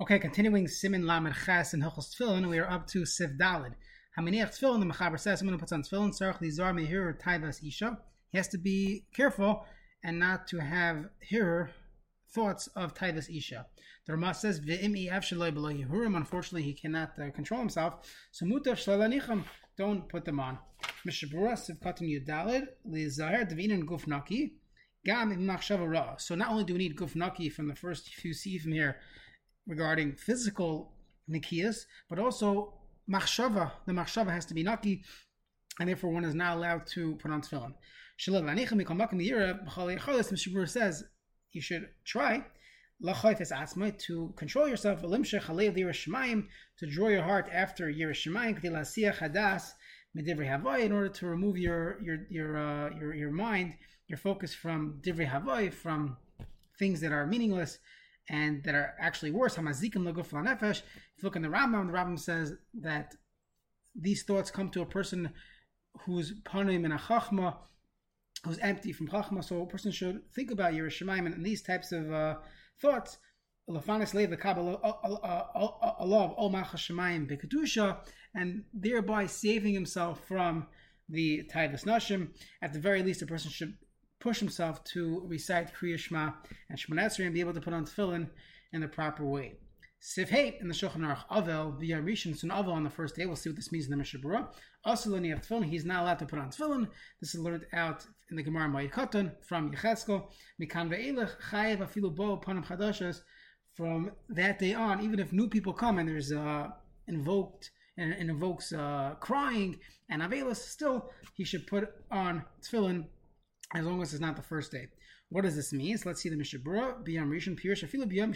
Okay, continuing Simin Lamed Ches and Hilchos Tefillin, we are up to Siv Dalid. Haminiach Tefillin, the Mechaber says, someone who puts on Tefillin, Sarach Lizar Mehir Taivas Isha. He has to be careful and not to have hearer thoughts of Taivas Isha. The Ramah says, V'im Ev Shaloi B'lo Yehurim, unfortunately he cannot uh, control himself, so Mutav Shalanicham, don't put them on. Mishabura Siv Katan Yudalid, Lizar Devinin Guf Gam Machshava Ra. So not only do we need Guf Naki from the first few from here, regarding physical nikias, but also machshava. The machshava has to be naki, and therefore one is not allowed to put on tefillin. Mishabur says you should try to control yourself, to draw your heart after Yerushalayim, in order to remove your your your uh, your, your mind, your focus from divrei havai, from things that are meaningless, and that are actually worse. Hamazikim nefesh. If you look in the Rambam, the Rambam says that these thoughts come to a person who's panim in a chachma, who's empty from chachma. So a person should think about Yerushalayim and these types of uh, thoughts. Lafanis lev the Kabbalah uh, uh, uh, Allah of Shemayim bekadusha, and thereby saving himself from the Taivas Nashim. At the very least, a person should push himself to recite Kriya Shema and Shemona Esrei and be able to put on tefillin in the proper way. Sivheit in the Shulchan Aruch Avel via Rishon Sun Avel on the first day. We'll see what this means in the Mishabura. Also, when you have tefillin, he's not allowed to put on tefillin. This is learned out in the Gemara Ma'id Katan from Yecheskel. Mikan ve'elech chayev afilu bo panim chadashas. From that day on, even if new people come and there's uh, invoked and, and invokes uh, crying and avelis, still he should put on tefillin as long as it's not the first day. What does this mean? So let's see the Mishabura, Biyam Rishon, Pirush, Afilu Biyam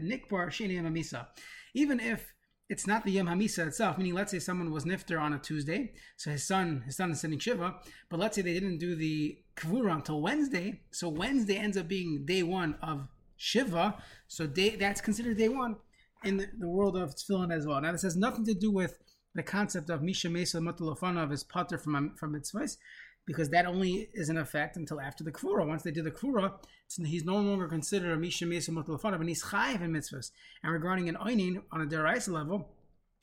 Nikbar Sheni Hamisa. Even if it's not the Yom Hamisa itself, meaning let's say someone was nifter on a Tuesday, so his son, his son is sending Shiva, but let's say they didn't do the Kvura until Wednesday, so Wednesday ends up being day one of Shiva, so day, that's considered day one in the, the world of Tefillin as well. Now this has nothing to do with the concept of Misha Mesa Matalofana of his potter from, from mitzvahs because that only is in effect until after the Kvura. Once they do the Kvura, he's no longer considered a Misha Mesa Mutalafana, but he's Chayiv in mitzvahs. And regarding an Oinin on a Deraisa level,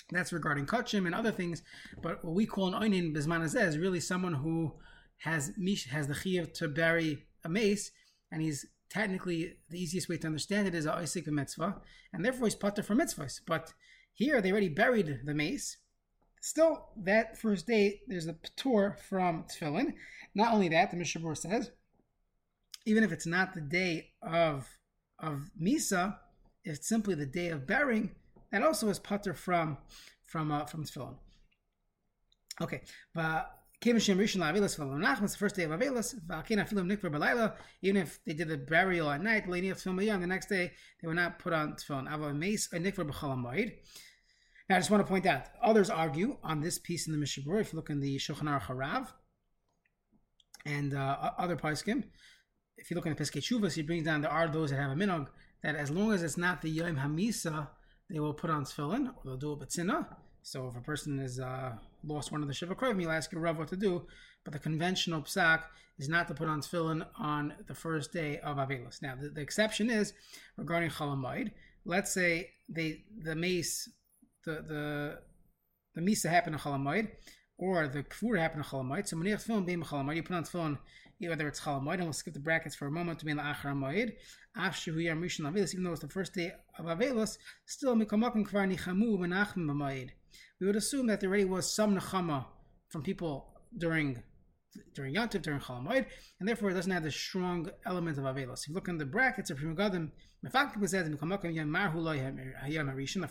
that's regarding Kachim and other things. But what we call an Oinin Bisman is really someone who has mish, has the Chiyav to bury a mace, and he's technically the easiest way to understand it is a Isaac mitzvah, and therefore he's putter for mitzvahs. But here they already buried the mace, Still, that first day, there's a tour from Tefillin. Not only that, the Mishabur says, even if it's not the day of of Misa, it's simply the day of burying, that also is putter from from uh, from Tefillin. Okay, but it's the first day of Avelis. Even if they did the burial at night, the next day they were not put on tefillin. Now, I just want to point out, others argue on this piece in the Mishabur, if you look in the Shulchan Aruch Harav and uh, other Paiskim, if you look in the Pesach Shuvas, he brings down there are those that have a minog that as long as it's not the Yom Hamisa, they will put on tefillin or they'll do a batzina. So if a person has uh, lost one of the Shiva Krovim, you'll ask your Rav what to do. But the conventional psak is not to put on tefillin on the first day of Avelis. Now, the, the exception is regarding Chalamayid. Let's say they the mace the the the misa happened in Chalamoid, or the kfur happened in Chalamoid. So maniach tefillin being Chalamoid, you put on tefillin whether it's Chalamoid, and we'll skip the brackets for a moment to be in the Achar Moed. After Yam Rishon Avelis, even though it's the first day of Avelis, still Mikomakim Kvar Nichamu Menachim B'Moed. We would assume that there already was some Nechama from people during during Yantiv, during Chalamoid, and therefore it doesn't have the strong element of Avelos. If you look in the brackets of Pri Megadim, the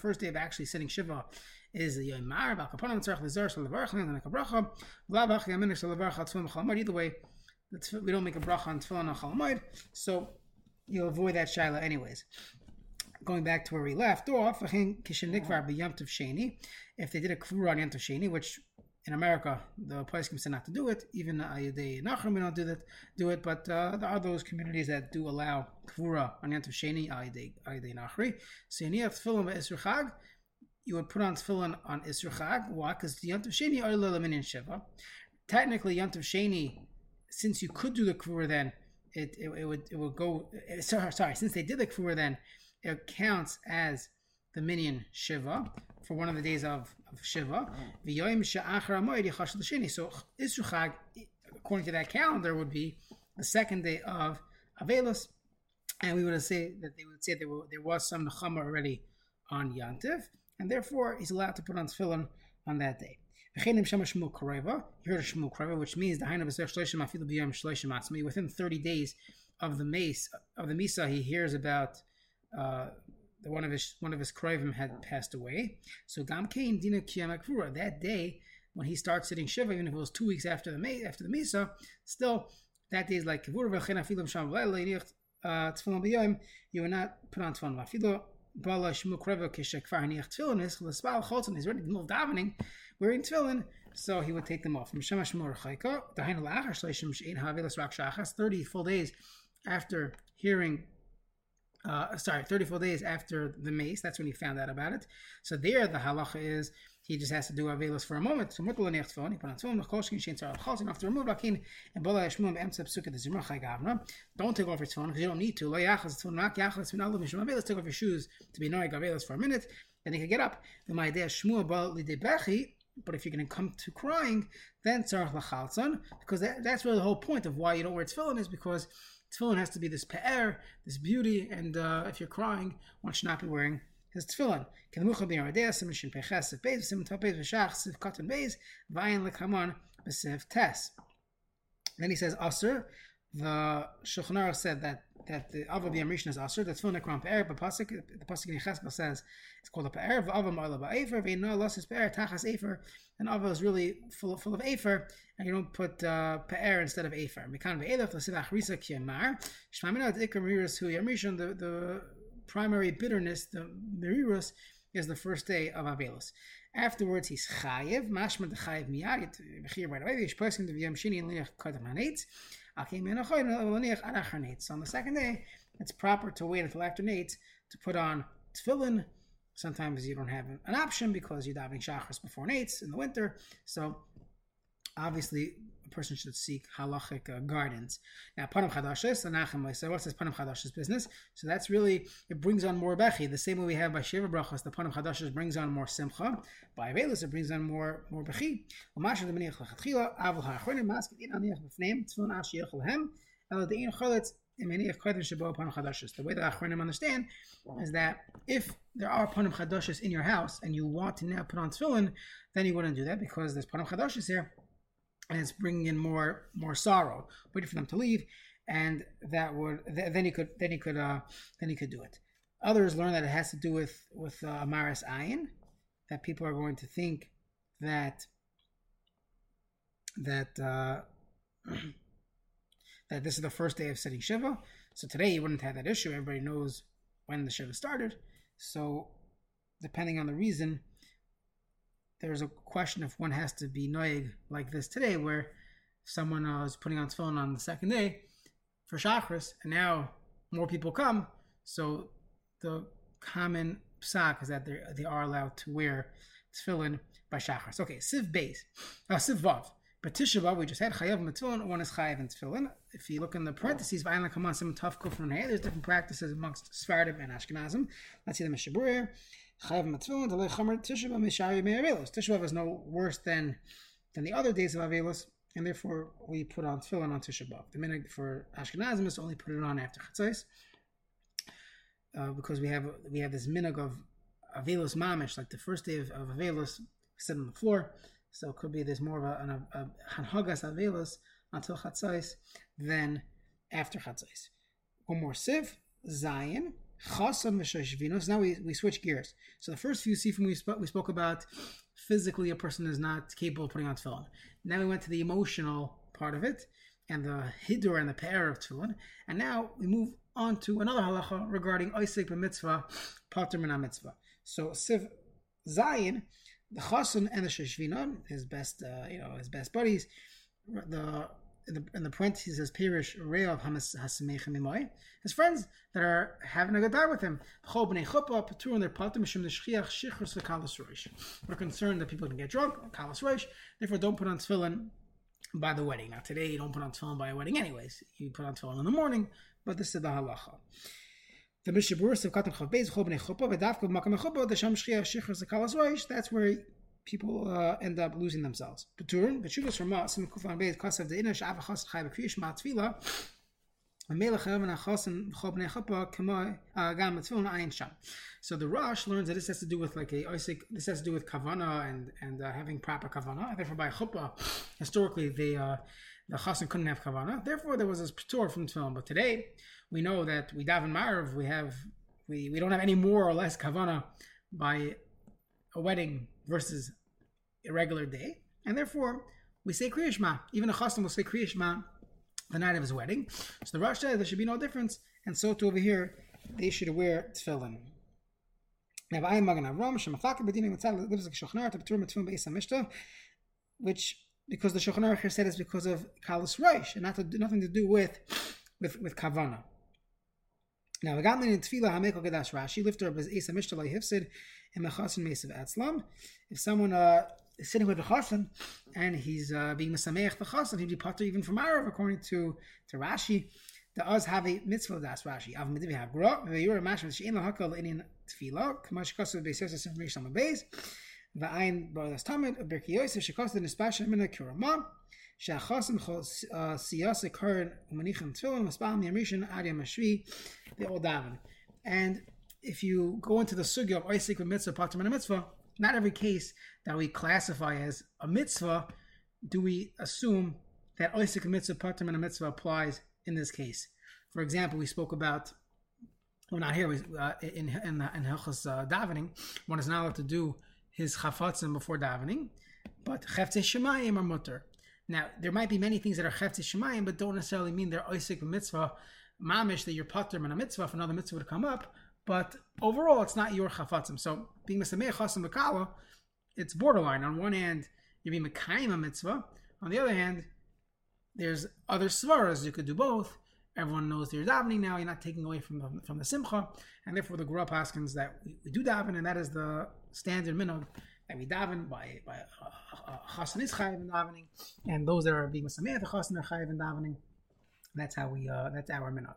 first day of actually sitting Shiva is the Yomar, Either way, we don't make a bracha on Tefillin on Chalamoid, so you'll avoid that Shaila anyways. Going back to where we left off, if they did a Kvura on Yom Sheni, which in America, the Paiskim said not to do it. Even Ayadei Nachrim don't do that, do it. But uh, there are those communities that do allow Kvura on Yantav Sheni, Ayadei Nachri. So you have tefillin Isur Chag. You would put on tefillin on Isur Chag. Why? Because the Yantav Sheni are Lelamin Shiva. Technically, Yantav Sheni, since you could do the Kvura then, it, it, it would it would go. Sorry, sorry, since they did the Kvura then, it counts as the minyan Shiva for one of the days of, of Shiva. So Isru according to that calendar, would be the second day of Avelos. And we would say that they would say there, were, there was some Nechama already on Yantiv, and therefore he's allowed to put on tefillin on that day. You heard of Shmuel Koreva, which means the within 30 days of the mace of the Misa, he hears about uh, one of his one of his Krivim had passed away. So Gam Kain Dina Kiyamakvura, that day when he starts sitting Shiva, even if it was two weeks after the after the Misa, still that day is like Kavur uh, you will not put on tefillin. Bala Shmuel Kreva Kishakfar Haniach Tefillin is L'Spal Cholton. He's ready to move davening, wearing tefillin, so he would take them off. From Shemash Mor Chayka, Dahin Lachar Shleishim Shein Havilas Rak Shachas, 30 full days after hearing uh, sorry, 34 days after the mace. That's when he found out about it. So there, the halacha is he just has to do avelos for a moment. So mutal necht phone. He put on tefillin. The kolshkin shein tzar chalzin. After remove lakin and bola yishmum emtsa psuka the zimra gavna. Don't take off your tefillin because you don't need to. Lo yachas tefillin mak yachas min alu mishum avelos. Take off your shoes to be noig avelos for a minute. Then you can get up. The ma'ideh shmua bal lidebechi. But if you're going to come to crying, then tzarach lachalzon because that, that's really the whole point of why you don't wear tefillin is because tefillin has to be this pe'er, this beauty, and uh, if you're crying, one should not be wearing his tefillin. Then he says, Aser, the Shulchan said that that the Ava B'Yam Rishon is Aser, that's Fil Nekron Pe'er, but Pasuk, the Pasuk in Yecheskel says it's called a Pe'er, V'Ava Ma'ala Ba'Efer, V'Yinna Los Pe'er, Tachas Efer, and Ava is really full, full of Efer, and you don't put uh, Pe'er instead of Efer. Mikan Ve'elef, L'Sidach Risa Kiyamar, Shmaminat Ikar Meriris Hu Yam Rishon, the, the primary bitterness, the Meriris, is the first day of Avelos. Afterwards, he's chayev, mashma de chayev miyad, right away, v'yish poskim de v'yam and liach kodam hanetz, hanetz. On the second day, it's proper to wait until after Nate to put on tefillin. Sometimes you don't have an option because you're davening shachris before Nate's in the winter. So obviously person should seek halachic uh, guidance. Now, Panam Chadashes, Anachem so what's this Panam Chadashes business? So that's really, it brings on more Bechi. The same way we have by Sheva Brachas, the Panam Chadashes brings on more Simcha. By Avelis, it brings on more more Bechi. Umasha the Meniach Avul HaAchronim, Masket In Aniach B'fneim, Tzvon Ash Yechel Hem, El Dein Choletz, the way that Achronim understand is that if there are panim chadashes in your house and you want to now put on tefillin, then you wouldn't do that because there's panim chadashes here and it's bringing in more more sorrow, waiting for them to leave, and that would then he could then he could uh, then he could do it. Others learn that it has to do with with uh, Amaris Ayin, that people are going to think that that uh, that this is the first day of setting Shiva. So today you wouldn't have that issue. Everybody knows when the Shiva started. So depending on the reason, there's a question if one has to be noig like this today, where someone uh, is putting on tefillin on the second day for Shachris, and now more people come, so the common psak is that they are allowed to wear tefillin by Shachris. Okay, Siv Beis, uh, Siv Vav. But Tisha we just had Chayav Matzon, one is Chayav and Tefillin. If you look in the parentheses, V'ayla Kaman Sim there's different practices amongst Sfardim and Ashkenazim. Let's see the in Shaburir. Chayav is no worse than than the other days of Avelos, and therefore we put on tefillin on Tisha B'av. The minute for Ashkenazim is only put it on after Chatzais, uh, because we have we have this minog of Avelos Mamish, like the first day of, of Avelos, sit on the floor. So it could be there's more of a, a, a Hanhagas Avelos until Chatzais than after Chatzais. One more Siv, Zion. Chasam v'shashvinos. Now we, we switch gears. So the first few sifim we, spoke we spoke about physically a person is not capable of putting on tefillin. Now we went to the emotional part of it and the hidur and the pair of tefillin. And now we move on to another halacha regarding oisik b'mitzvah, pater mitzvah. So siv zayin, the chasan and the shashvina, his best, uh, you know, his best buddies, the in the, in the parentheses says Perish Reov Hasamechim his friends that are having a good time with him. We're concerned that people can get drunk, kalas roish, therefore don't put on tefillin by the wedding. Now today you don't put on tefillin by a wedding anyways. You put on tefillin in the morning, but this is the halacha. the Mishaburis of Katan Chav Beis, Chobnei Chuppah, Vedavka Makam Chuppah, the Sham Shchia Shichar Zakalas Roish, that's where people uh, end up losing themselves. Beturin, Betshuvas from us, in Kufan Beis, Kasav the Inish, Avachas Chai Bekriyish Ma'atfila, so the Rosh learns that this has to do with like a Isaac. This has to do with kavana and and uh, having proper kavana. Therefore, by chuppah, historically they uh, the chassan couldn't have kavana. Therefore, there was this patur from tefillin. But today, we know that we daven marav. We have we we don't have any more or less kavana by a wedding versus a regular day, and therefore we say kriyishma. Even a chassan will say kriyishma the night of his wedding. So the Rosh said there should be no difference, and so too over here, they should wear tefillin. Which, because the Shulchan here said is because of Kalas Reish, and not to, nothing to do with with with Kavana. Now, Agatman in Tefillah, Hameko Kedash Rashi, lifter up his Esa Mishtalai Hifsid, and Mechasin Mesav Atzlam. If someone uh, is sitting with a Chasin and he's uh, being Mesameach the Chasin, he'd be Pater even from Arav, according to, to Rashi. The us have a mitzvah das Rashi. Av medivi hagra, veyur mash with shein lahakal inin tefila, kamash kasu beisos esim rishon lebeis, va'ayin bar das tamid, berki yosef, shekos den espashim min a kurama, they all daven. And if you go into the sugya of Isaac with mitzvah, patim and mitzvah, not every case that we classify as a mitzvah do we assume that Isaac mitzvah, patim and mitzvah applies in this case. For example, we spoke about well, not here. Uh, in in in Hilchas uh, davening, one is not allowed to do his chafatzim before davening, but cheftzei shemayim are mutter. Now, there might be many things that are chefte shemayim, but don't necessarily mean they're Isaac mitzvah mamish that you're patim and a mitzvah if another mitzvah would come up. But overall, it's not your chafatzim. So being mesameh chasim bekala, it's borderline. On one hand, you're being mekayim a mitzvah. On the other hand, there's other svaras you could do both. Everyone knows you're davening now. You're not taking away from the, from the simcha, and therefore the Gura Paskins that we, we, do daven, and that is the standard minhag that we daven by by chasan is chayiv in davening, and those that are being mesameh the chasan are chayiv in davening. That's how we uh, that's our minhag.